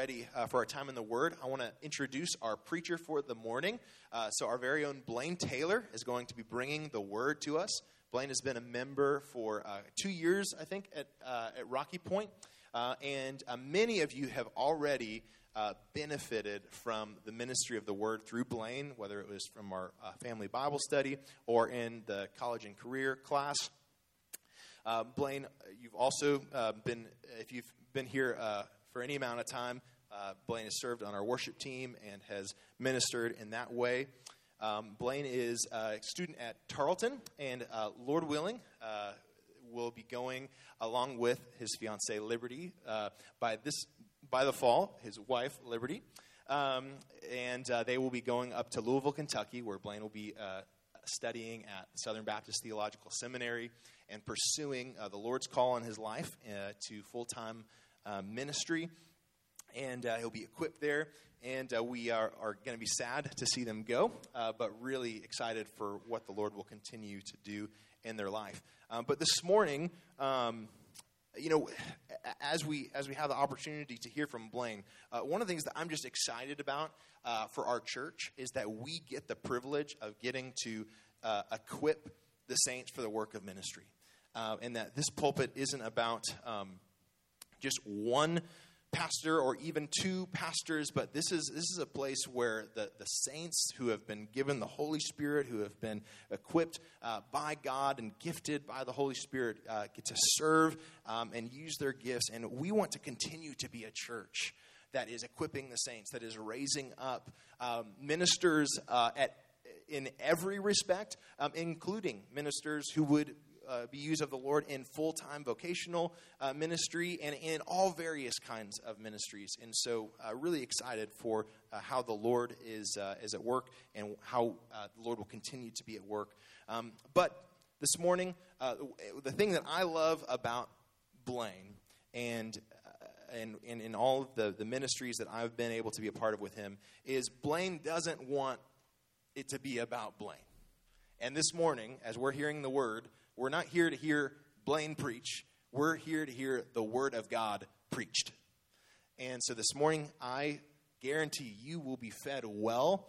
ready uh, for our time in the Word, I want to introduce our preacher for the morning. Uh, so, our very own Blaine Taylor is going to be bringing the Word to us. Blaine has been a member for uh, two years, I think, at, uh, at Rocky Point. Uh, and uh, many of you have already benefited from the ministry of the Word through Blaine, whether it was from our family Bible study or in the college and career class. Blaine, you've also been, if you've been here for any amount of time. Uh, Blaine has served on our worship team and has ministered in that way. Um, Blaine is a student at Tarleton, and uh, Lord willing, uh, will be going along with his fiancee Liberty uh, by this by the fall. His wife Liberty, um, and uh, they will be going up to Louisville, Kentucky, where Blaine will be uh, studying at Southern Baptist Theological Seminary and pursuing the Lord's call on his life to full time ministry. And uh, he'll be equipped there. And uh, we are, are going to be sad to see them go, uh, but really excited for what the Lord will continue to do in their life. Um, but this morning, um, you know, as we as we have the opportunity to hear from Blaine, uh, one of the things that I'm just excited about uh, for our church is that we get the privilege of getting to uh, equip the saints for the work of ministry, and that this pulpit isn't about um, just one pastor or even two pastors, but this is this is a place where the, the saints who have been given the Holy Spirit, who have been equipped uh, by God and gifted by the Holy Spirit, uh, get to serve um, and use their gifts. And we want to continue to be a church that is equipping the saints, that is raising up um, ministers uh, at in every respect, um, including ministers who would uh, be used of the Lord in full time vocational uh, ministry and in all various kinds of ministries. And so, uh, really excited for uh, how the Lord is, uh, is at work and how the Lord will continue to be at work. Um, but this morning, the thing that I love about Blaine and and, and in all of the, the ministries that I've been able to be a part of with him is Blaine doesn't want it to be about Blaine. And this morning, as we're hearing the word, we're not here to hear Blaine preach. We're here to hear the Word of God preached. And so this morning, I guarantee you will be fed well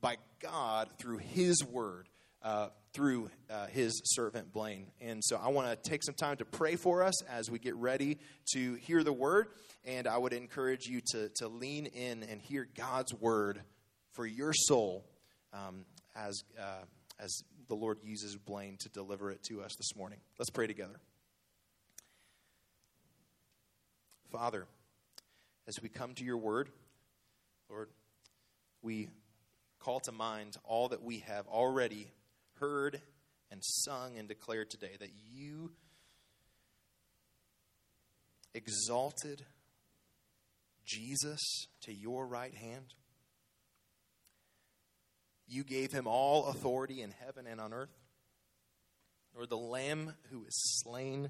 by God through His Word, uh, through uh, His servant Blaine. And so I want to take some time to pray for us as we get ready to hear the Word. And I would encourage you to, to lean in and hear God's Word for your soul um, as, uh, as the Lord uses Blaine to deliver it to us this morning. Let's pray together. Father, as we come to your word, Lord, we call to mind all that we have already heard and sung and declared today that you exalted Jesus to your right hand you gave him all authority in heaven and on earth. Lord, the Lamb who is slain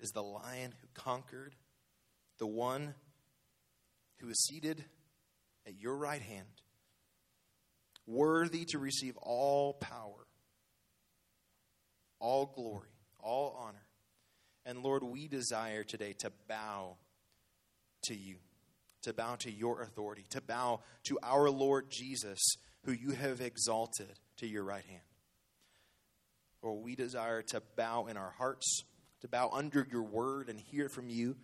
is the lion who conquered, the one who is seated at your right hand, worthy to receive all power, all glory, all honor. And Lord, we desire today to bow to you, to bow to your authority, to bow to our Lord Jesus who you have exalted to your right hand. Or we desire to bow in our hearts, to bow under your word and hear from you,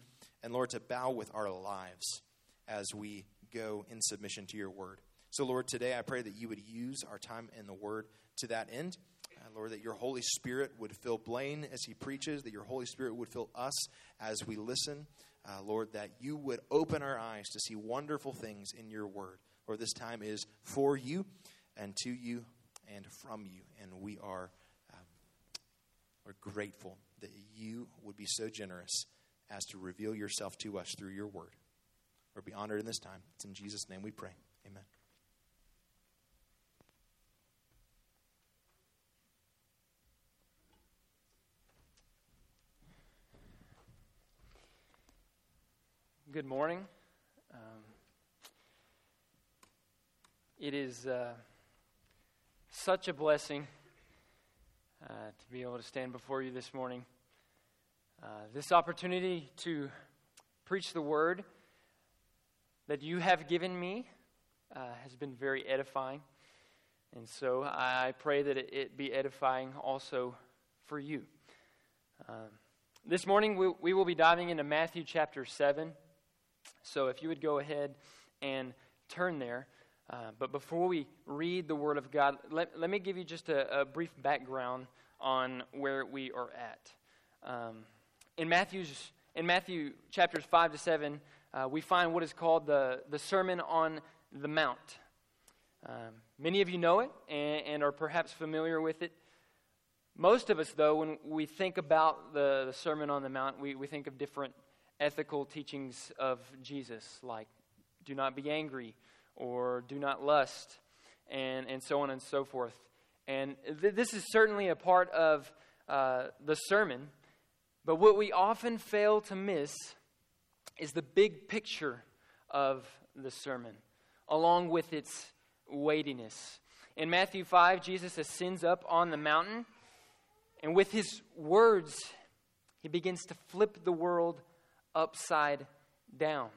and Lord, to bow with our lives as we go in submission to your word. So, Lord, today I pray that you would use our time in the word to that end. Uh, Lord, that your Holy Spirit would fill Blaine as he preaches, that your Holy Spirit would fill us as we listen. Uh, Lord, that you would open our eyes to see wonderful things in your word or this time is for you and to you and from you. And we are um, we're grateful that you would be so generous as to reveal yourself to us through your word. Or be honored in this time. It's in Jesus' name we pray. Amen. Good morning. It is uh, such a blessing uh, to be able to stand before you this morning. Uh, this opportunity to preach the word that you have given me uh, has been very edifying. And so I pray that it, it be edifying also for you. Um, this morning we, we will be diving into Matthew chapter 7. So if you would go ahead and turn there. Uh, but before we read the Word of God, let, let me give you just a, a brief background on where we are at. Um, in, Matthew's, in Matthew chapters 5 to 7, uh, we find what is called the, the Sermon on the Mount. Um, many of you know it and, and, are perhaps familiar with it. Most of us, though, when we think about the, the Sermon on the Mount, we, we think of different ethical teachings of Jesus, like do not be angry, or do not lust, and, and so on and so forth. And th- this is certainly a part of uh, the sermon, but what we often fail to miss is the big picture of the sermon, along with its weightiness. In Matthew 5, Jesus ascends up on the mountain, and with his words, he begins to flip the world upside down.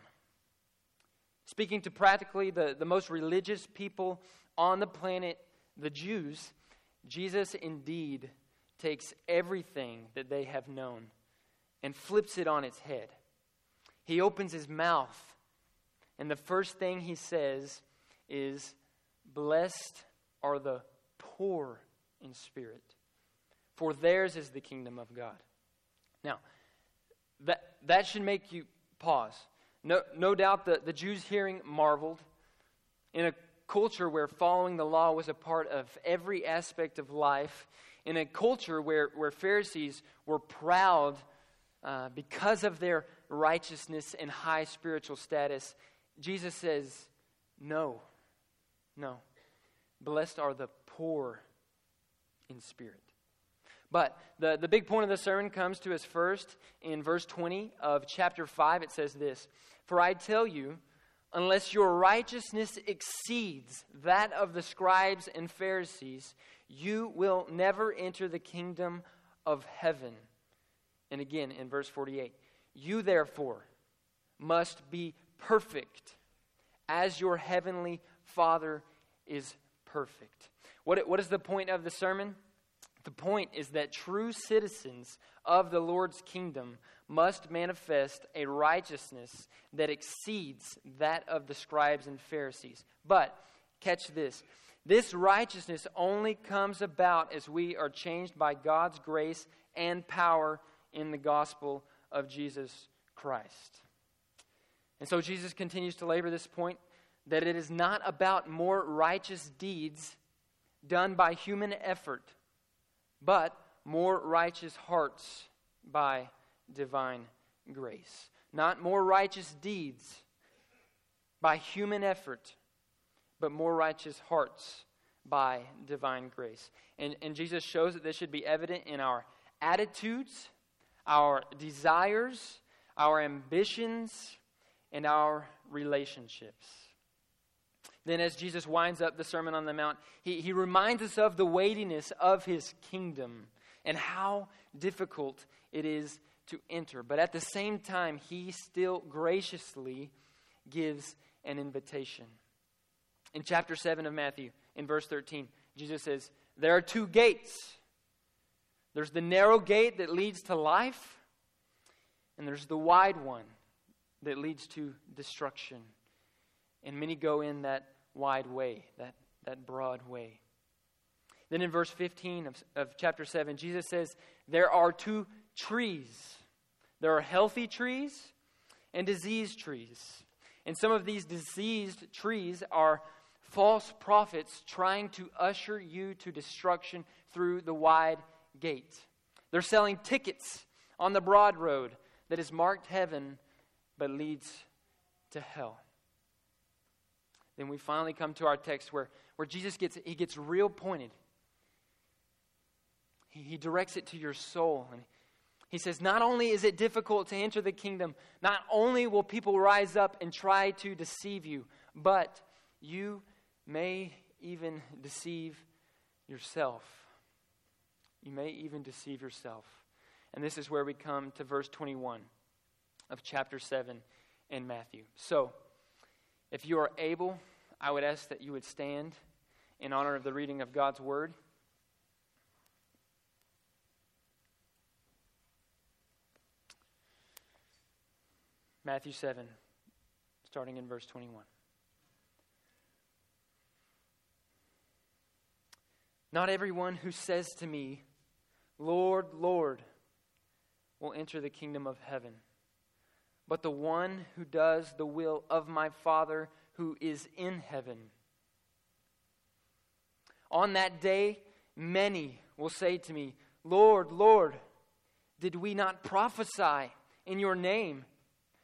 Speaking to practically the, the most religious people on the planet, the Jews, Jesus indeed takes everything that they have known and flips it on its head. He opens his mouth, and the first thing he says is, Blessed are the poor in spirit, for theirs is the kingdom of God. Now, that, that should make you pause. No, no doubt the, the Jews hearing marveled. In a culture where following the law was a part of every aspect of life, in a culture where, where Pharisees were proud uh, because of their righteousness and high spiritual status, Jesus says, No, no. Blessed are the poor in spirit. But the, the big point of the sermon comes to us first in verse 20 of chapter 5. It says this For I tell you, unless your righteousness exceeds that of the scribes and Pharisees, you will never enter the kingdom of heaven. And again in verse 48 You therefore must be perfect as your heavenly Father is perfect. What, what is the point of the sermon? The point is that true citizens of the Lord's kingdom must manifest a righteousness that exceeds that of the scribes and Pharisees. But, catch this this righteousness only comes about as we are changed by God's grace and power in the gospel of Jesus Christ. And so Jesus continues to labor this point that it is not about more righteous deeds done by human effort but more righteous hearts by divine grace. Not more righteous deeds by human effort, but more righteous hearts by divine grace. And, and Jesus shows that this should be evident in our attitudes, our desires, our ambitions, and our relationships. Then, as Jesus winds up the Sermon on the Mount, he, he reminds us of the weightiness of his kingdom and how difficult it is to enter. But at the same time, he still graciously gives an invitation. In chapter 7 of Matthew, in verse 13, Jesus says, There are two gates. There's the narrow gate that leads to life, and there's the wide one that leads to destruction. And many go in that wide way, that, that broad way. Then in verse 15 of, of chapter 7, Jesus says, There are two trees. There are healthy trees and diseased trees. And some of these diseased trees are false prophets trying to usher you to destruction through the wide gate. They're selling tickets on the broad road that is marked heaven but leads to hell then we finally come to our text where, where Jesus gets, he gets real pointed. He, he directs it to your soul. And he says, Not only is it difficult to enter the kingdom, not only will people rise up and try to deceive you, but you may even deceive yourself. You may even deceive yourself. And this is where we come to verse 21 of chapter 7 in Matthew. So, If you are able, I would ask that you would stand in honor of the reading of God's Word. Matthew 7, starting in verse 21. Not everyone who says to me, Lord, Lord, will enter the kingdom of heaven, but the one who does the will of my Father who is in heaven. On that day, many will say to me, Lord, Lord, did we not prophesy in your name?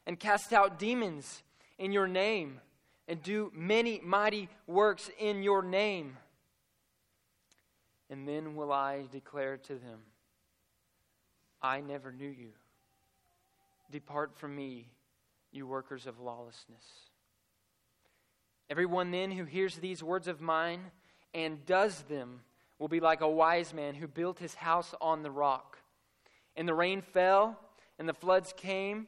And cast out demons in your name and do many mighty works in your name. And then will I declare to them, I never knew you. Depart from me, you workers of lawlessness. Everyone then who hears these words of mine and does them will be like a wise man who built his house on the rock. And the rain fell, and the floods came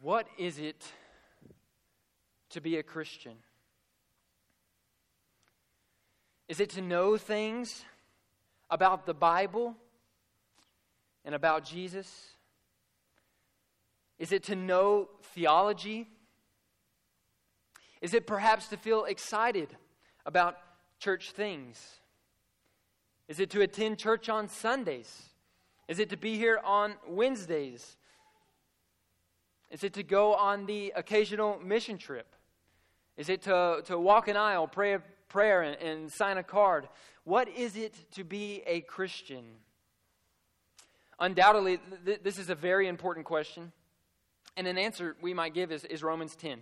What is it to be a Christian? Is it to know things about the Bible and about Jesus? Is it to know theology? Is it perhaps to feel excited about church things? Is it to attend church on Sundays? Is it to be here on Wednesdays? Is it to go on the occasional mission trip? Is it to, to walk an aisle, pray a prayer, and, and sign a card? What is it to be a Christian? Undoubtedly, th- this is a very important question. And an answer we might give is, is Romans 10.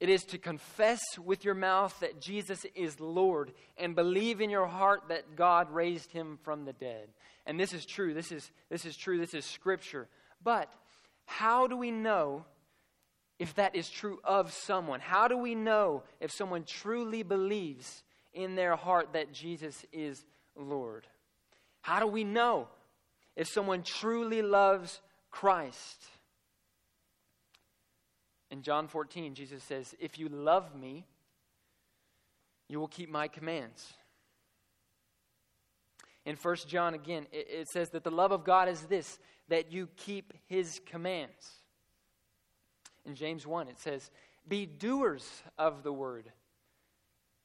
It is to confess with your mouth that Jesus is Lord and believe in your heart that God raised him from the dead. And this is true. This is, this is true. This is scripture. But how do we know if that is true of someone? How do we know if someone truly believes in their heart that Jesus is Lord? How do we know if someone truly loves Christ? In John 14, Jesus says, If you love me, you will keep my commands. In 1 John, again, it, says that the love of God is this that you keep his commands. In James 1, it says, Be doers of the word,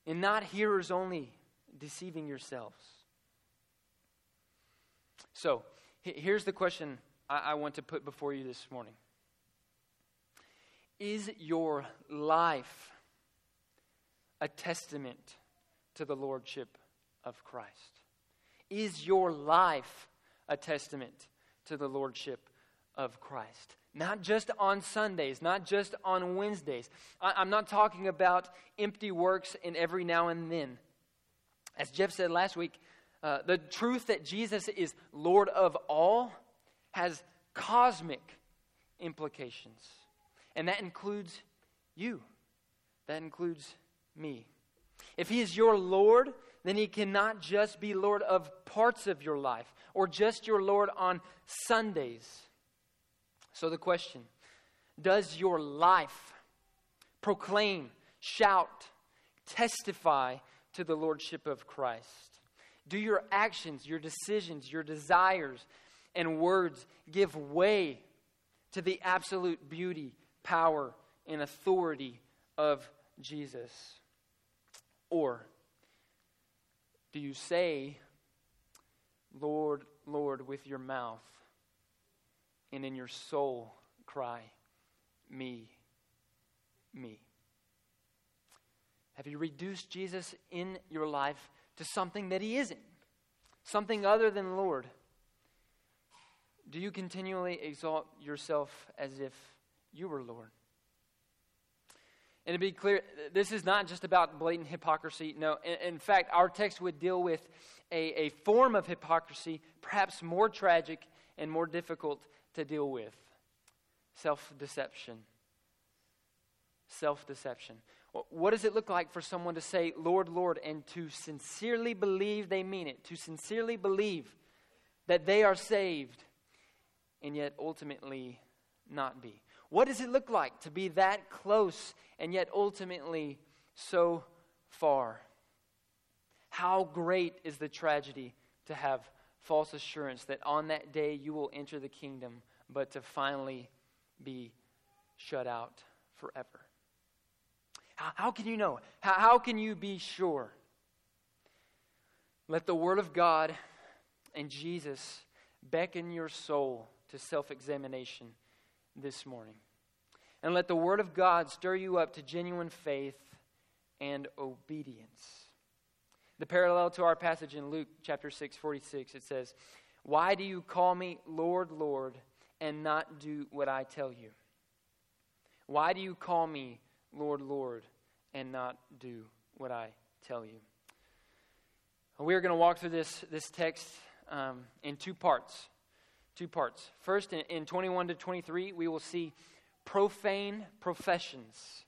and not hearers only, deceiving yourselves. So, here's the question I want to put before you this morning Is your life a testament to the Lordship of Christ? Is your life a testament to the Lordship of Christ. Not just on Sundays, not just on Wednesdays. I, am not talking about empty works in every now and then. As Jeff said last week, uh, the truth that Jesus is Lord of all has cosmic implications. And that includes you, that includes me. If He is your Lord, then He cannot just be Lord of parts of your life or just your Lord on Sundays. So the question Does your life proclaim, shout, testify to the Lordship of Christ? Do your actions, your decisions, your desires, and words give way to the absolute beauty, power, and authority of Jesus? Or do you say, Lord, Lord, with your mouth, and in your soul cry, Me, me? Have you reduced Jesus in your life to something that he isn't? Something other than Lord? Do you continually exalt yourself as if you were Lord? And to be clear, this is not just about blatant hypocrisy. No, in, in fact, our text would deal with a, a form of hypocrisy, perhaps more tragic and more difficult to deal with self deception. Self deception. What does it look like for someone to say, Lord, Lord, and to sincerely believe they mean it, to sincerely believe that they are saved, and yet ultimately not be? What does it look like to be that close and yet ultimately so far? How great is the tragedy to have false assurance that on that day you will enter the kingdom, but to finally be shut out forever? How, how can you know? How, how can you be sure? Let the Word of God and Jesus beckon your soul to self examination this morning. And let the Word of God stir you up to genuine faith and obedience. The parallel to our passage in Luke chapter 6, 46, it says, Why do you call me Lord, Lord, and not do what I tell you? Why do you call me Lord, Lord, and not do what I tell you? We are going to walk through this, this text um, in two parts. Two parts. First, in, in 21 to 23, we will see profane professions.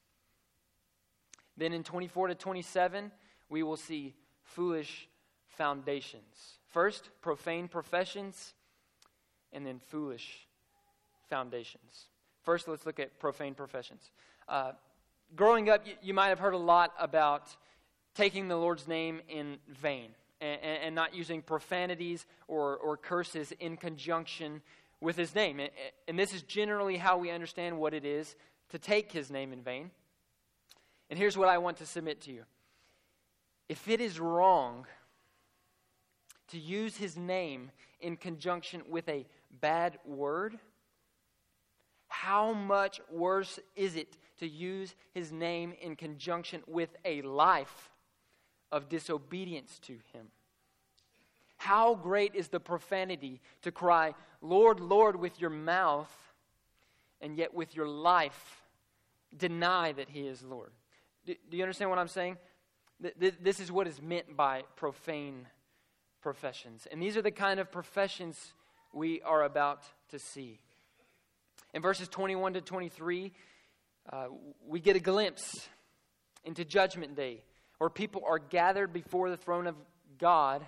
Then in 24 to 27, we will see foolish foundations. First, profane professions, and then foolish foundations. First, let's look at profane professions. Uh, growing up, you, you, might have heard a lot about taking the Lord's name in vain and, and not using profanities or, or curses in conjunction with his name. And, and this is generally how we understand what it is to take his name in vain. And here's what I want to submit to you if it is wrong to use his name in conjunction with a bad word, how much worse is it to use his name in conjunction with a life of disobedience to him? How great is the profanity to cry, Lord, Lord, with your mouth, and yet with your life deny that he is Lord? Do, do you understand what I'm saying? This is what is meant by profane professions. And these are the kind of professions we are about to see. In verses 21 to 23, uh, we get a glimpse into Judgment Day, where people are gathered before the throne of God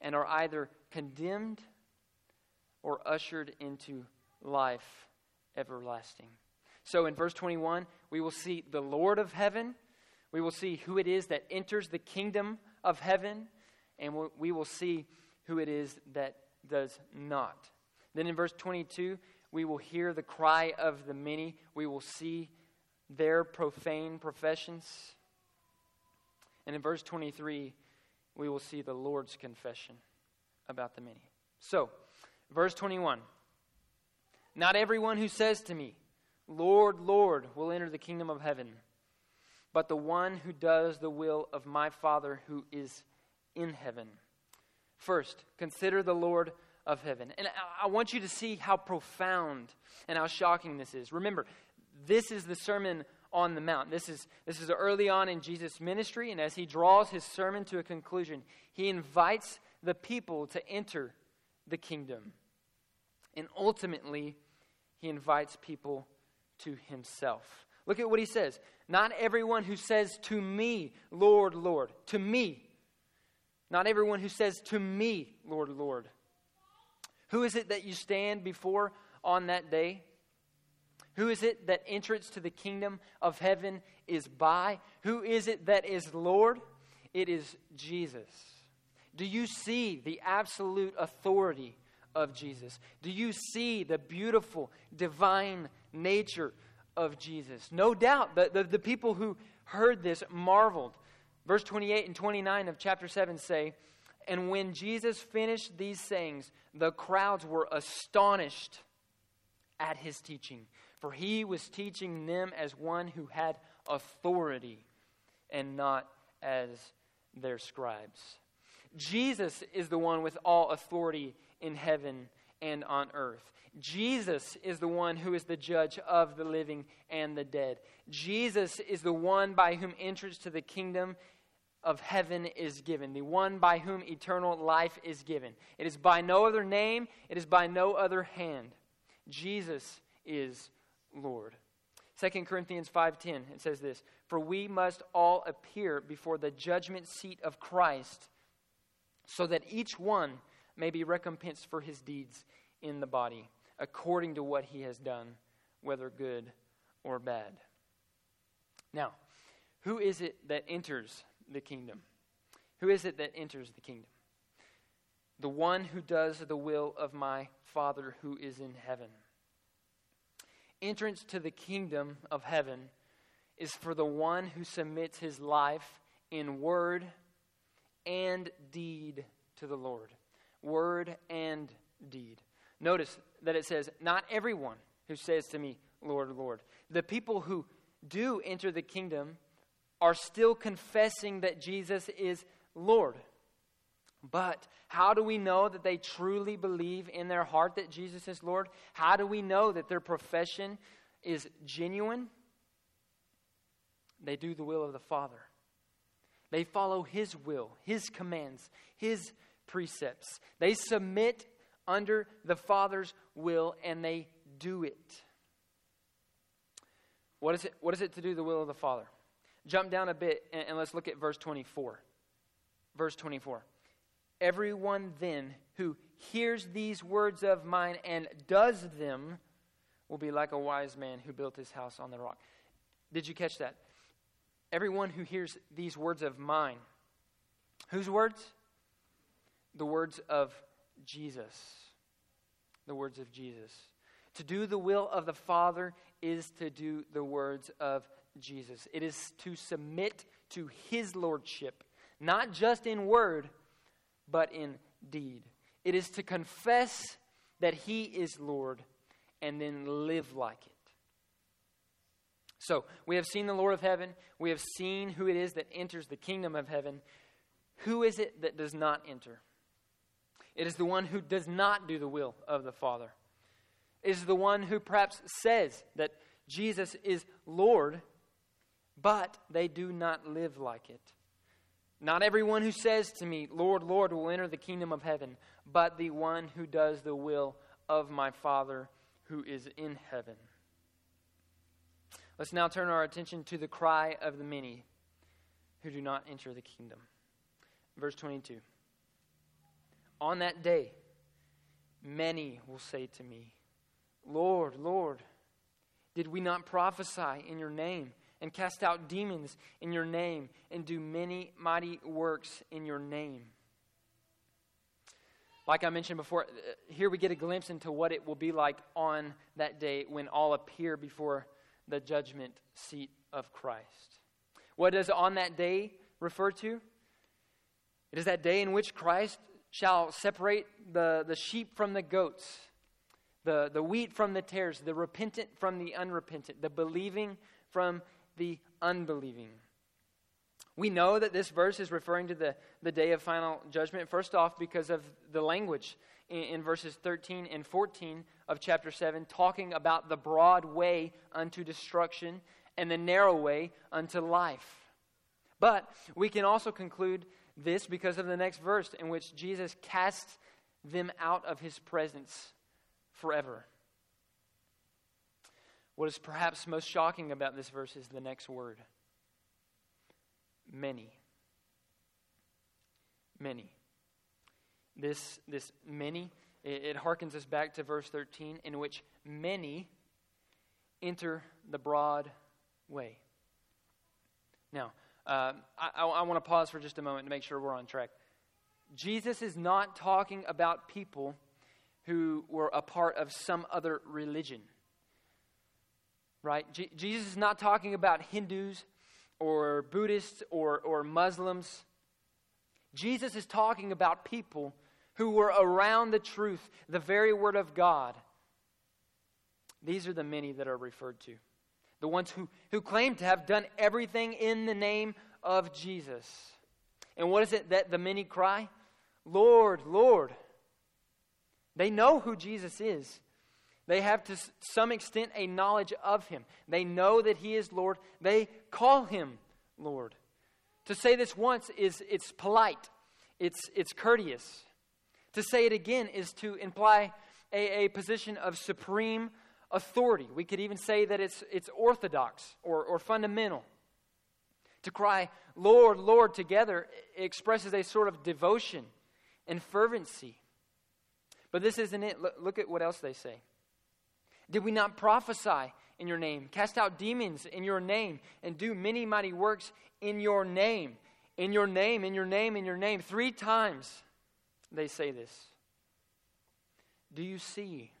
and are either condemned or ushered into life everlasting. So in verse 21, we will see the Lord of heaven. We will see who it is that enters the kingdom of heaven. And we will see who it is that does not. Then in verse 22, we will hear the cry of the many. We will see their profane professions. And in verse 23, we will see the Lord's confession about the many. So, verse 21 Not everyone who says to me, Lord, Lord, will enter the kingdom of heaven, but the one who does the will of my Father who is in heaven. First, consider the Lord of heaven. And I want you to see how profound and how shocking this is. Remember, this is the Sermon on the Mount. This is, this is early on in Jesus' ministry, and as he draws his sermon to a conclusion, he invites the people to enter the kingdom. And ultimately, he invites people to himself. Look at what he says. Not everyone who says to me, Lord, Lord, to me. Not everyone who says to me, Lord, Lord. Who is it that you stand before on that day? Who is it that entrance to the kingdom of heaven is by? Who is it that is Lord? It is Jesus. Do you see the absolute authority of Jesus? Do you see the beautiful divine nature of Jesus? No doubt, the, the, the people who heard this marveled. Verse 28 and 29 of chapter 7 say, And when Jesus finished these sayings, the crowds were astonished at his teaching for he was teaching them as one who had authority and not as their scribes. Jesus is the one with all authority in heaven and on earth. Jesus is the one who is the judge of the living and the dead. Jesus is the one by whom entrance to the kingdom of heaven is given, the one by whom eternal life is given. It is by no other name, it is by no other hand. Jesus is Lord. 2 Corinthians 5:10 it says this, "For we must all appear before the judgment seat of Christ, so that each one may be recompensed for his deeds in the body, according to what he has done, whether good or bad." Now, who is it that enters the kingdom? Who is it that enters the kingdom? The one who does the will of my Father who is in heaven entrance to the kingdom of heaven is for the one who submits his life in word and deed to the Lord. Word and deed. Notice that it says, Not everyone who says to me, Lord, Lord. The people who do enter the kingdom are still confessing that Jesus is Lord. But how do we know that they truly believe in their heart that Jesus is Lord? How do we know that their profession is genuine? They do the will of the Father. They follow His will, His commands, His precepts. They submit under the Father's will and they do it. What is it, what is it to do the will of the Father? Jump down a bit and, and let's look at verse 24. Verse 24. Everyone then who hears these words of mine and does them will be like a wise man who built his house on the rock. Did you catch that? Everyone who hears these words of mine. Whose words? The words of Jesus. The words of Jesus. To do the will of the Father is to do the words of Jesus. It is to submit to his lordship, not just in word but in deed. It is to confess that He is Lord and then live like it. So, we have seen the Lord of heaven. We have seen who it is that enters the kingdom of heaven. Who is it that does not enter? It is the one who does not do the will of the Father. It is the one who perhaps says that Jesus is Lord, but they do not live like it. Not everyone who says to me, Lord, Lord, will enter the kingdom of heaven, but the one who does the will of my Father who is in heaven. Let's now turn our attention to the cry of the many who do not enter the kingdom. Verse 22 On that day, many will say to me, Lord, Lord, did we not prophesy in your name? And cast out demons in your name and do many mighty works in your name. Like I mentioned before, uh, here we get a glimpse into what it will be like on that day when all appear before the judgment seat of Christ. What does on that day refer to? It is that day in which Christ shall separate the, the sheep from the goats, the, the wheat from the tares, the repentant from the unrepentant, the believing from the unbelieving. We know that this verse is referring to the, the day of final judgment, first off, because of the language in, in, verses 13 and 14 of chapter 7, talking about the broad way unto destruction and the narrow way unto life. But we can also conclude this because of the next verse, in which Jesus casts them out of his presence forever. What is perhaps most shocking about this verse is the next word many. Many. This, this many, it, it harkens us back to verse 13, in which many enter the broad way. Now, uh, I, I, I want to pause for just a moment to make sure we're on track. Jesus is not talking about people who were a part of some other religion right? Je- Jesus is not talking about Hindus or Buddhists or, or Muslims. Jesus is talking about people who were around the truth, the very Word of God. These are the many that are referred to. The ones who, who claim to have done everything in the name of Jesus. And what is it that the many cry? Lord, Lord. They know who Jesus is. They have to some extent a knowledge of him. They know that he is Lord. They call him Lord. To say this once is it's polite. It's it's courteous. To say it again is to imply a, a position of supreme authority. We could even say that it's it's orthodox or, or fundamental. To cry, Lord, Lord, together expresses a sort of devotion and fervency. But this isn't it. Look, look at what else they say. Did we not prophesy in your name, cast out demons in your name, and do many mighty works in your name? In your name, in your name, in your name. Three times they say this. Do you see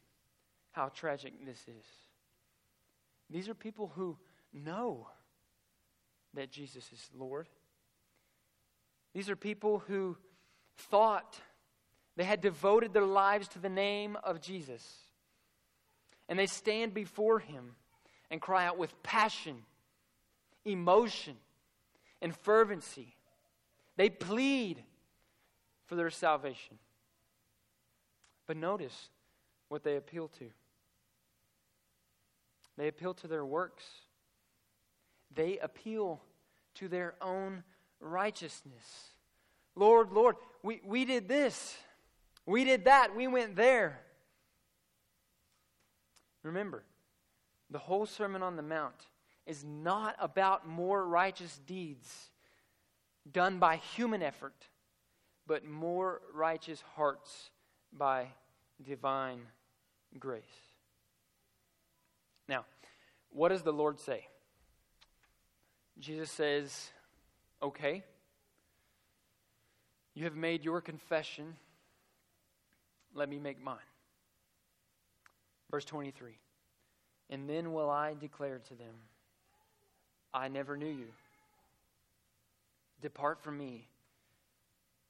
how tragic this is? These are people who know that Jesus is Lord. These are people who thought they had devoted their lives to the name of Jesus and they stand before him and cry out with passion, emotion, and fervency. They plead for their salvation. But notice what they appeal to. They appeal to their works. They appeal to their own righteousness. Lord, Lord, we, we did this. We did that. We went there. Remember, the whole Sermon on the Mount is not about more righteous deeds done by human effort, but more righteous hearts by divine grace. Now, what does the Lord say? Jesus says, Okay, you have made your confession. Let me make mine. Verse 23 And then will I declare to them, I never knew you. Depart from me,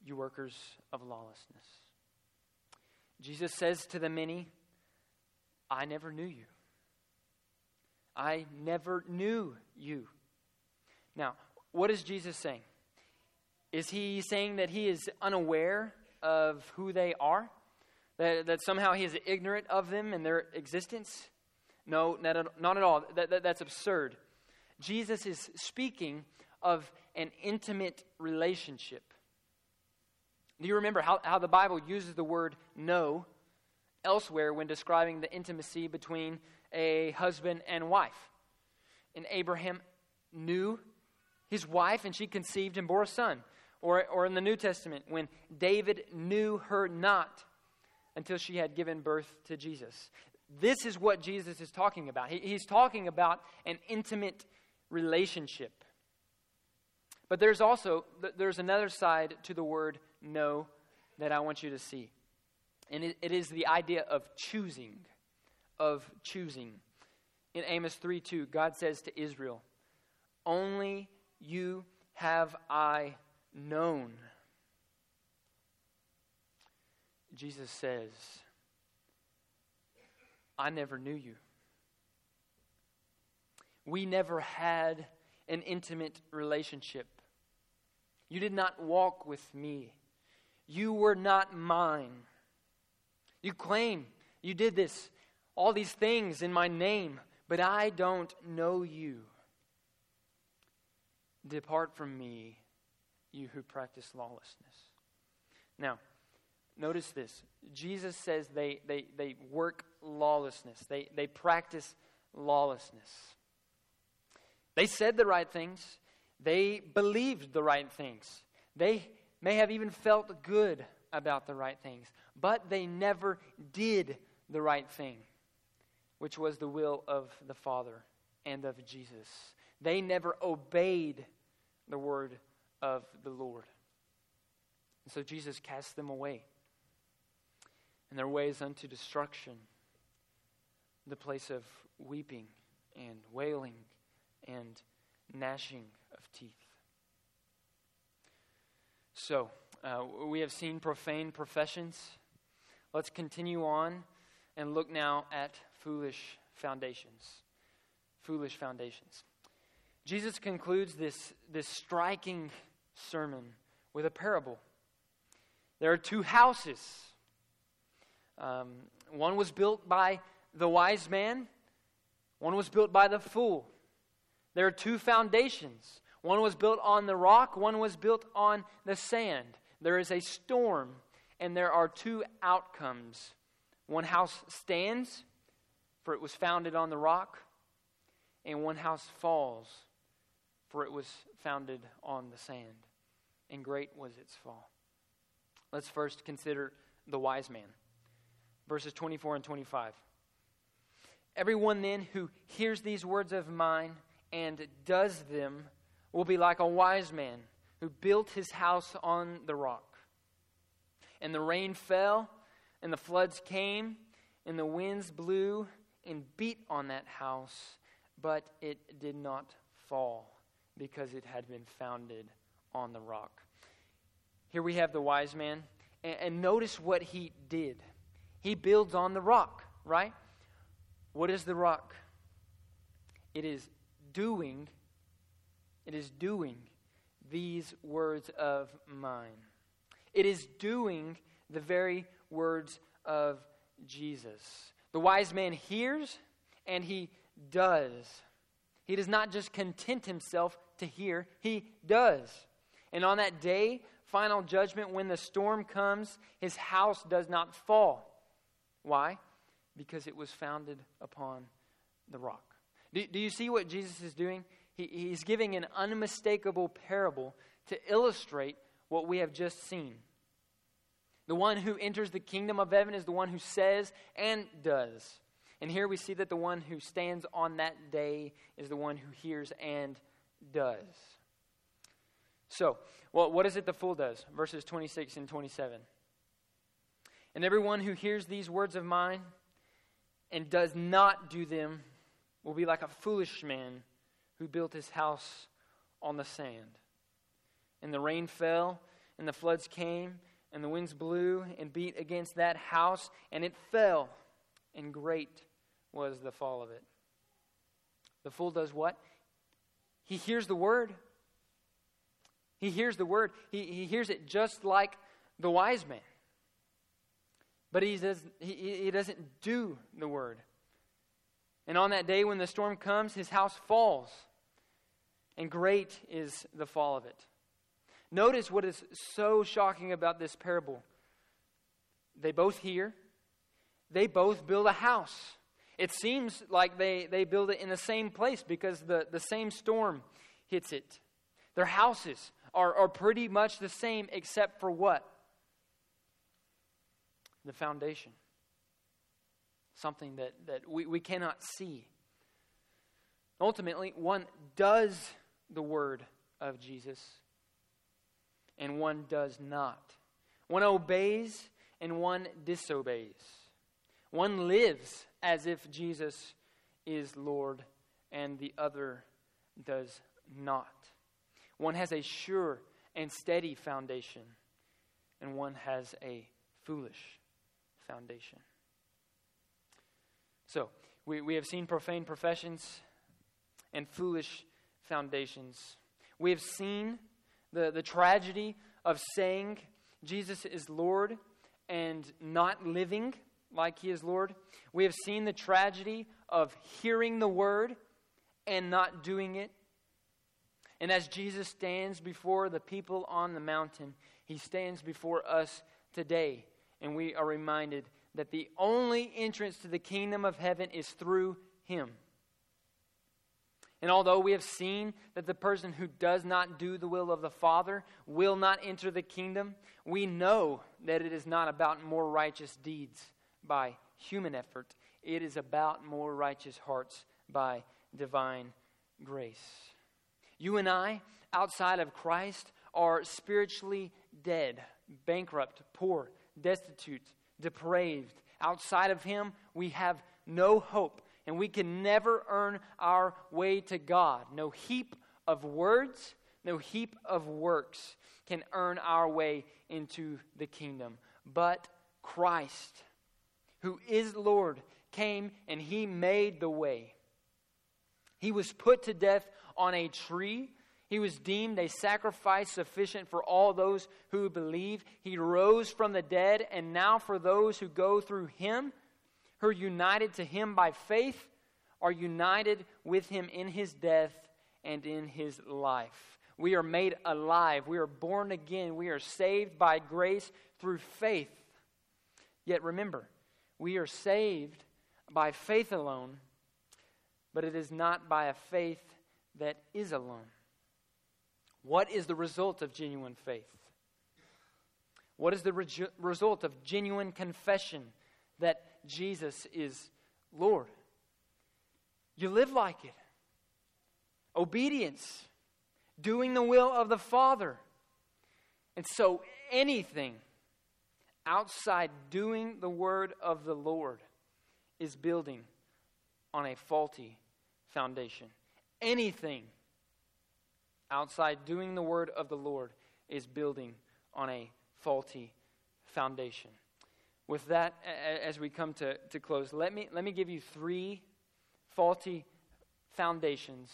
you workers of lawlessness. Jesus says to the many, I never knew you. I never knew you. Now, what is Jesus saying? Is he saying that he is unaware of who they are? That, that somehow he is ignorant of them and their existence? No, not at, not at all. That, that, that's absurd. Jesus is speaking of an intimate relationship. Do you remember how, how the Bible uses the word know elsewhere when describing the intimacy between a husband and wife? And Abraham knew his wife, and she conceived and bore a son. Or, or in the New Testament, when David knew her not until she had given birth to Jesus. This is what Jesus is talking about. He, he's talking about an intimate relationship. But there's also there's another side to the word know that I want you to see. And it, it is the idea of choosing, of choosing. In Amos 3 2, God says to Israel, Only you have I known. Jesus says, I never knew you. We never had an intimate relationship. You did not walk with me. You were not mine. You claim you did this, all these things in my name, but I don't know you. Depart from me, you who practice lawlessness. Now, Notice this. Jesus says they, they, they work lawlessness, they, they practice lawlessness. They said the right things, they believed the right things, they may have even felt good about the right things, but they never did the right thing, which was the will of the Father and of Jesus. They never obeyed the word of the Lord. And so Jesus cast them away and their ways unto destruction, the place of weeping and wailing and gnashing of teeth. So, uh, we have seen profane professions. Let's continue on and look now at foolish foundations. Foolish foundations. Jesus concludes this, this striking sermon with a parable. There are two houses Um, one was built by the wise man, one was built by the fool. There are two foundations. One was built on the rock, one was built on the sand. There is a storm, and there are two outcomes. One house stands, for it was founded on the rock, and one house falls, for it was founded on the sand. And great was its fall. Let's first consider the wise man. Verses 24 and 25. Everyone then who hears these words of mine and does them will be like a wise man who built his house on the rock. And the rain fell, and the floods came, and the winds blew and beat on that house, but it did not fall because it had been founded on the rock. Here we have the wise man, and, and notice what he did. He builds on the rock, right? What is the rock? It is doing, it is doing these words of mine. It is doing the very words of Jesus. The wise man hears and he does. He does not just content himself to hear, he does. And on that day, final judgment, when the storm comes, his house does not fall. Why? Because it was founded upon the rock. Do, do you see what Jesus is doing? He, he's giving an unmistakable parable to illustrate what we have just seen. The one who enters the kingdom of heaven is the one who says and does. And here we see that the one who stands on that day is the one who hears and does. So, well, what is it the fool does? Verses 26 and 27. And everyone who hears these words of mine and does not do them will be like a foolish man who built his house on the sand. And the rain fell, and the floods came, and the winds blew and beat against that house, and it fell, and great was the fall of it. The fool does what? He hears the word. He hears the word. He, he hears it just like the wise man. But he, does, he, he doesn't do the word. And on that day when the storm comes, his house falls, and great is the fall of it. Notice what is so shocking about this parable. They both hear, they both build a house. It seems like they, they build it in the same place because the, the same storm hits it. Their houses are, are pretty much the same except for what? The foundation something that, that we, we cannot see. Ultimately, one does the word of Jesus, and one does not. One obeys, and one disobeys. One lives as if Jesus is Lord, and the other does not. One has a sure and steady foundation, and one has a foolish foundation. So, we, we have seen profane professions and foolish foundations. We have seen the, the tragedy of saying Jesus is Lord and not living like he is Lord. We have seen the tragedy of hearing the word and not doing it. And as Jesus stands before the people on the mountain, he stands before us today, and we are reminded that the only entrance to the kingdom of heaven is through him. And although we have seen that the person who does not do the will of the Father will not enter the kingdom, we know that it is not about more righteous deeds by human effort. It is about more righteous hearts by divine grace. You and I, outside of Christ, are spiritually dead, bankrupt, poor, destitute, depraved. Outside of Him, we have no hope, and we can never earn our way to God. No heap of words, no heap of works can earn our way into the kingdom. But Christ, who is Lord, came and He made the way. He was put to death on a tree. He was deemed a sacrifice sufficient for all those who believe. He rose from the dead, and now for those who go through him, who are united to him by faith, are united with him in his death and in his life. We are made alive. We are born again. We are saved by grace through faith. Yet remember, we are saved by faith alone, but it is not by a faith that is alone. What is the result of genuine faith? What is the re- result of genuine confession that Jesus is Lord? You live like it. Obedience, doing the will of the Father. And so anything outside doing the word of the Lord is building on a faulty foundation. Anything outside doing the word of the Lord is building on a faulty foundation. With that, as we come to, to close, let me, let me give you three faulty foundations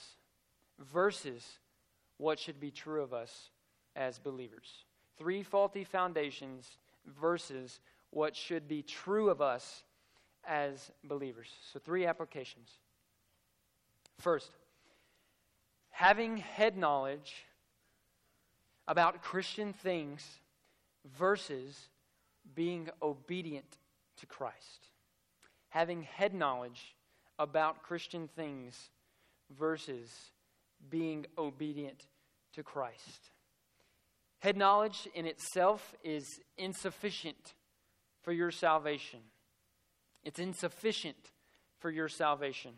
versus what should be true of us as believers. Three faulty foundations versus what should be true of us as believers. So, three applications. First, having head knowledge about Christian things versus being obedient to Christ. Having head knowledge about Christian things versus being obedient to Christ. Head knowledge in itself is insufficient for your salvation. It's insufficient for your salvation.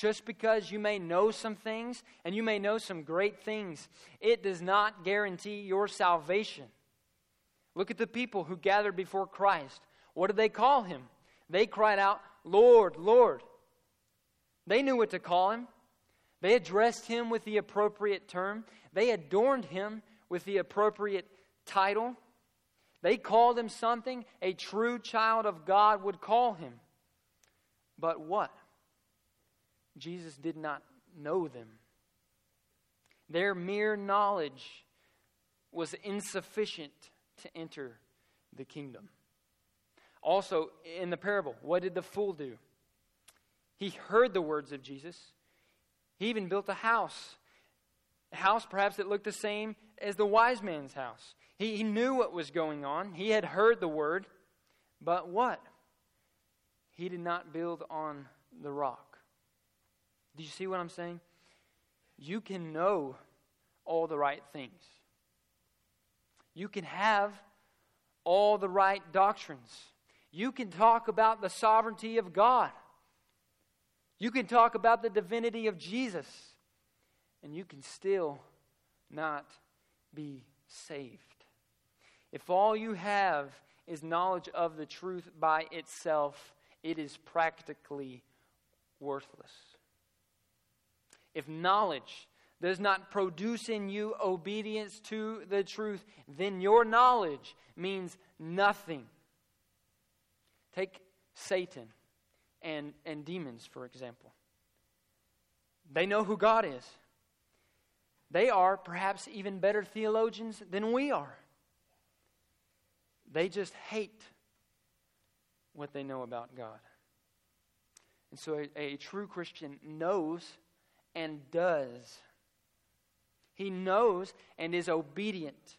Just because you may know some things and you may know some great things, it does not guarantee your salvation. Look at the people who gathered before Christ. What did they call him? They cried out, Lord, Lord. They knew what to call him. They addressed him with the appropriate term, they adorned him with the appropriate title. They called him something a true child of God would call him. But what? Jesus did not know them. Their mere knowledge was insufficient to enter the kingdom. Also, in the parable, what did the fool do? He heard the words of Jesus. He even built a house. A house perhaps that looked the same as the wise man's house. He, he knew what was going on, he had heard the word, but what? He did not build on the rock. Do you see what I'm saying? You can know all the right things. You can have all the right doctrines. You can talk about the sovereignty of God. You can talk about the divinity of Jesus. And you can still not be saved. If all you have is knowledge of the truth by itself, it is practically worthless. If knowledge does not produce in you obedience to the truth, then your knowledge means nothing. Take Satan and, and demons, for example. They know who God is. They are perhaps even better theologians than we are. They just hate what they know about God. And so a, a true Christian knows and does. He knows and is obedient.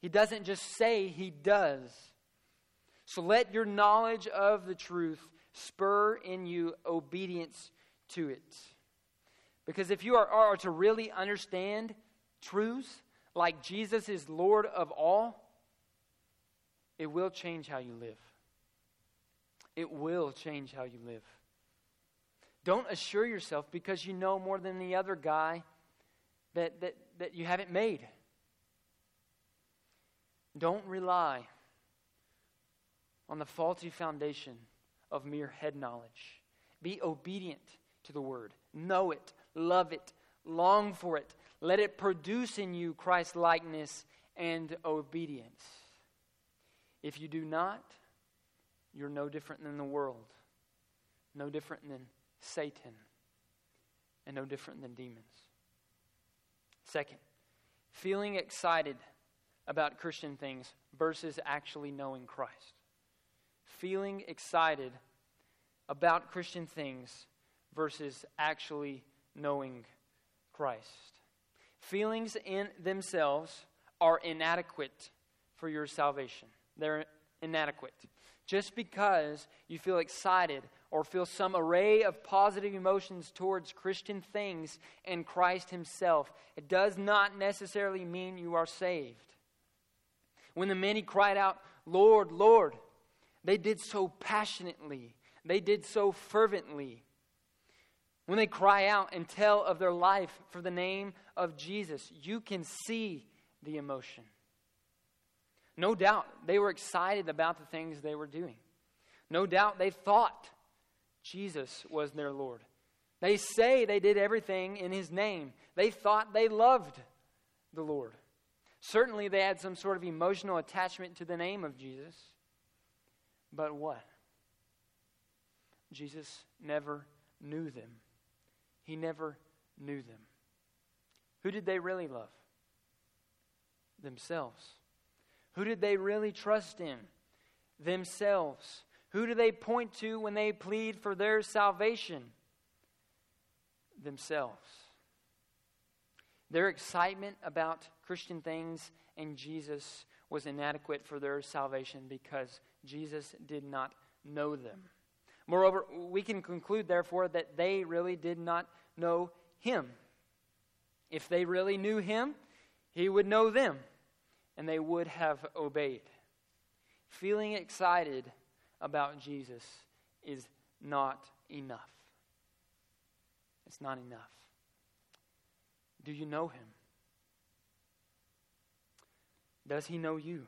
He doesn't just say, he does. So let your knowledge of the truth spur in you obedience to it. Because if you are, are to really understand truths like Jesus is Lord of all, it will change how you live. It will change how you live. Don't assure yourself because you know more than the other guy that, that, that you haven't made. Don't rely on the faulty foundation of mere head knowledge. Be obedient to the word. Know it, love it, long for it. Let it produce in you Christ likeness and obedience. If you do not, you're no different than the world, no different than Satan, and no different than demons. Second, feeling excited about Christian things versus actually knowing Christ. Feeling excited about Christian things versus actually knowing Christ. Feelings in themselves are inadequate for your salvation. They're inadequate. Just because you feel excited or feel some array of positive emotions towards Christian things and Christ Himself, it does not necessarily mean you are saved. When the many cried out, Lord, Lord, they did so passionately, they did so fervently. When they cry out and tell of their life for the name of Jesus, you can see the emotion. No doubt they were excited about the things they were doing. No doubt they thought Jesus was their Lord. They say they did everything in His name. They thought they loved the Lord. Certainly they had some sort of emotional attachment to the name of Jesus. But what? Jesus never knew them. He never knew them. Who did they really love? Themselves. Who did they really trust in? Themselves. Who do they point to when they plead for their salvation? Themselves. Their excitement about Christian things and Jesus was inadequate for their salvation because Jesus did not know them. Moreover, we can conclude, therefore, that they really did not know Him. If they really knew Him, He would know them and they would have obeyed. Feeling excited about Jesus is not enough. It's not enough. Do you know him? Does he know you?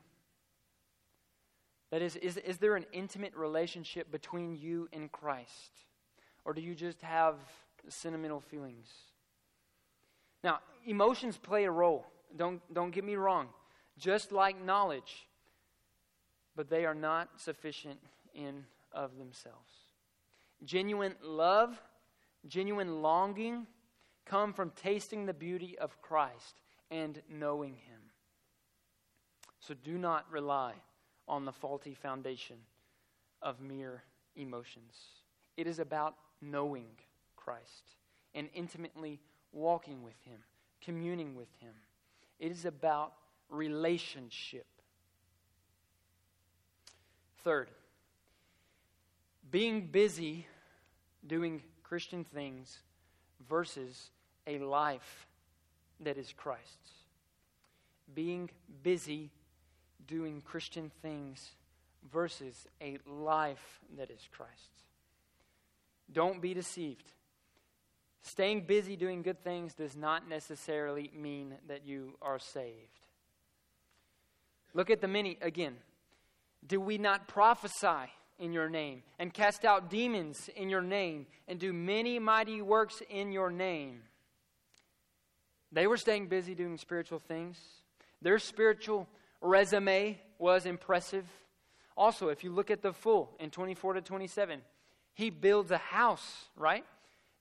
That is, is, is there an intimate relationship between you and Christ? Or do you just have sentimental feelings? Now, emotions play a role. Don't, don't get me wrong just like knowledge, but they are not sufficient in of themselves. Genuine love, genuine longing come from tasting the beauty of Christ and knowing Him. So do not rely on the faulty foundation of mere emotions. It is about knowing Christ and intimately walking with Him, communing with Him. It is about relationship. Third, being busy doing Christian things versus a life that is Christ's. Being busy doing Christian things versus a life that is Christ's. Don't be deceived. Staying busy doing good things does not necessarily mean that you are saved. Look at the many again. Do we not prophesy in your name, and cast out demons in your name, and do many mighty works in your name? They were staying busy doing spiritual things. Their spiritual resume was impressive. Also, if you look at the full in 24 to 27, he builds a house, right?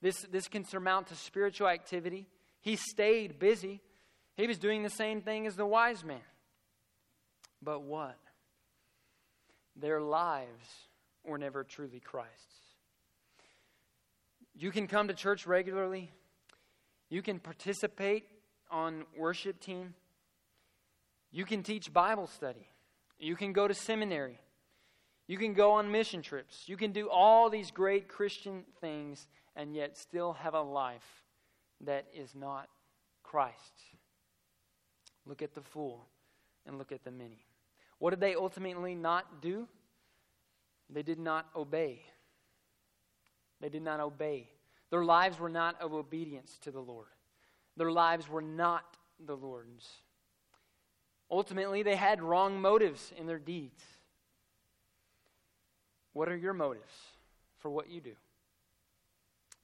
This, this can surmount to spiritual activity. He stayed busy. He was doing the same thing as the wise man. But what? Their lives were never truly Christ's. You can come to church regularly. You can participate on worship team. You can teach Bible study. You can go to seminary. You can go on mission trips. You can do all these great Christian things and yet still have a life that is not Christ. Look at the fool and look at the many. What did they ultimately not do? They did not obey. They did not obey. Their lives were not of obedience to the Lord. Their lives were not the Lord's. Ultimately, they had wrong motives in their deeds. What are your motives for what you do?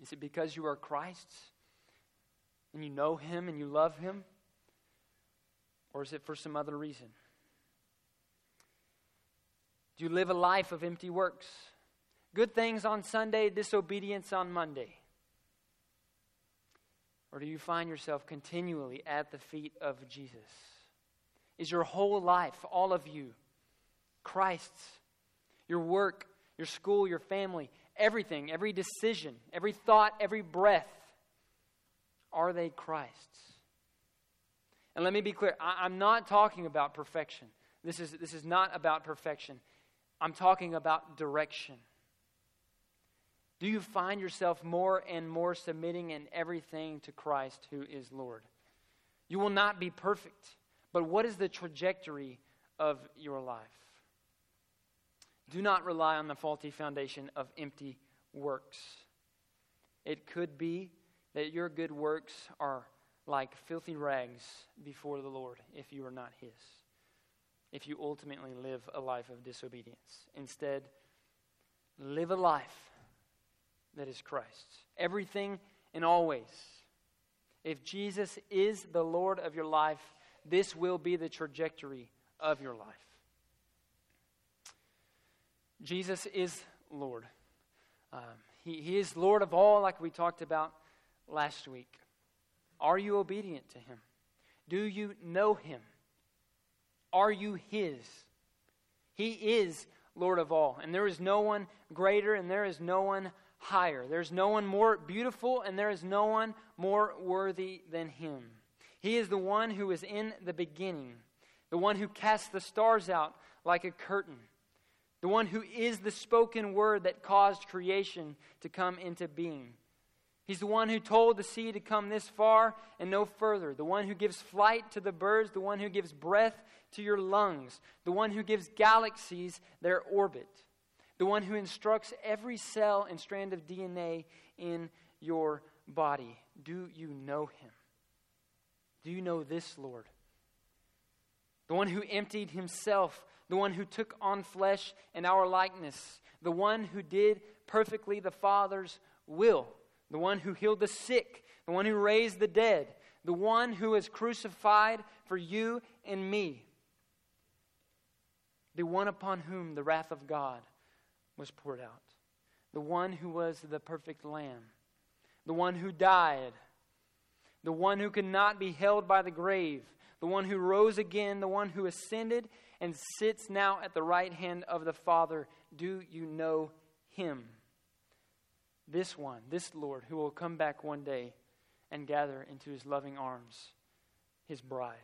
Is it because you are Christ's and you know Him and you love Him? Or is it for some other reason? Do you live a life of empty works? Good things on Sunday, disobedience on Monday. Or do you find yourself continually at the feet of Jesus? Is your whole life, all of you, Christ's? Your work, your school, your family, everything, every decision, every thought, every breath, are they Christ's? And let me be clear I, am not talking about perfection. This is, this is not about perfection. I'm talking about direction. Do you find yourself more and more submitting in everything to Christ who is Lord? You will not be perfect, but what is the trajectory of your life? Do not rely on the faulty foundation of empty works. It could be that your good works are like filthy rags before the Lord if you are not His, if you ultimately live a life of disobedience. Instead, live a life that is Christ's. Everything and always. If Jesus is the Lord of your life, this will be the trajectory of your life. Jesus is Lord. Um, he, he is Lord of all, like we talked about last week. Are you obedient to Him? Do you know Him? Are you His? He is Lord of all, and there is no one greater, and there is no one higher. There's no one more beautiful, and there is no one more worthy than him. He is the one who is in the beginning, the one who casts the stars out like a curtain, the one who is the spoken word that caused creation to come into being. He's the one who told the sea to come this far and no further, the one who gives flight to the birds, the one who gives breath to your lungs, the one who gives galaxies their orbit the one who instructs every cell and strand of DNA in your body. Do you know him? Do you know this Lord? The one who emptied himself, the one who took on flesh and our likeness, the one who did perfectly the Father's will, the one who healed the sick, the one who raised the dead, the one who was crucified for you and me, the one upon whom the wrath of God was poured out. The one who was the perfect lamb. The one who died. The one who could not be held by the grave. The one who rose again. The one who ascended and sits now at the right hand of the Father. Do you know him? This one, this Lord, who will come back one day and gather into his loving arms his bride.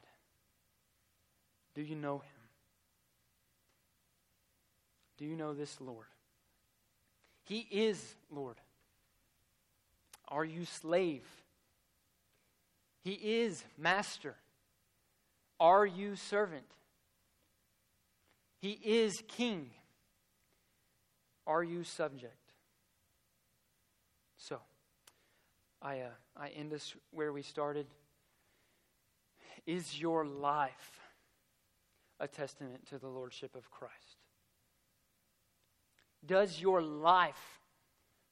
Do you know him? Do you know this Lord? He is Lord. Are you slave? He is master. Are you servant? He is king. Are you subject? So, I, uh, I end us where we started. Is your life a testament to the Lordship of Christ? Does your life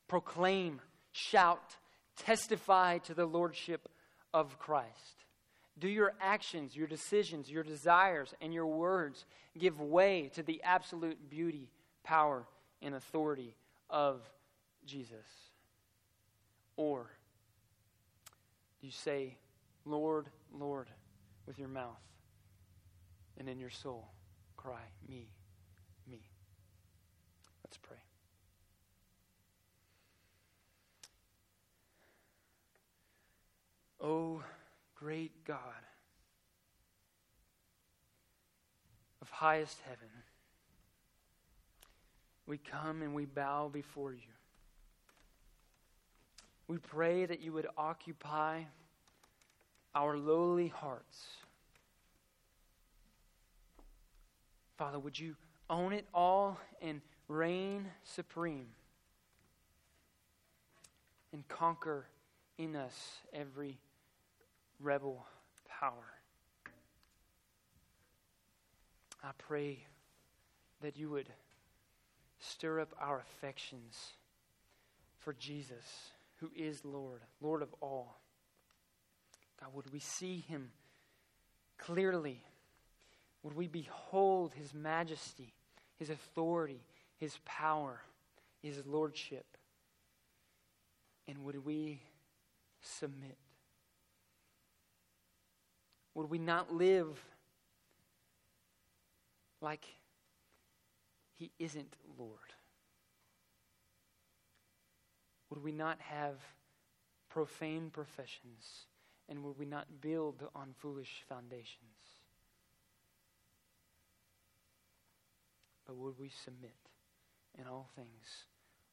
proclaim, shout, testify to the lordship of Christ? Do your actions, your decisions, your desires, and your words give way to the absolute beauty, power, and authority of Jesus? Or do you say, Lord, Lord, with your mouth, and in your soul cry, Me, Let's pray. Oh, great God of highest heaven, we come and we bow before you. We pray that you would occupy our lowly hearts. Father, would you own it all and reign supreme and conquer in us every rebel power. I pray that you would stir up our affections for Jesus, who is Lord, Lord of all. God, would we see him clearly? Would we behold his majesty, his authority, his power, his lordship. And would we submit Would we not live like He isn't Lord? Would we not have profane professions? And would we not build on foolish foundations? But would we submit in all things,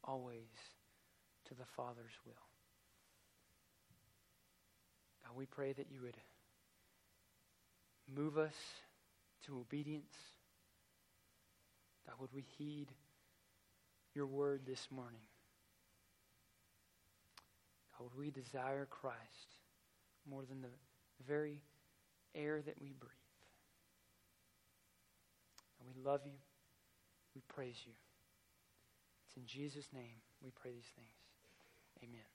always, to the Father's will? God, we pray that you would move us to obedience. God, would we heed your word this morning? God, would we desire Christ more than the very air that we breathe? And we love you. We praise you. It's in Jesus' name we pray these things. Amen.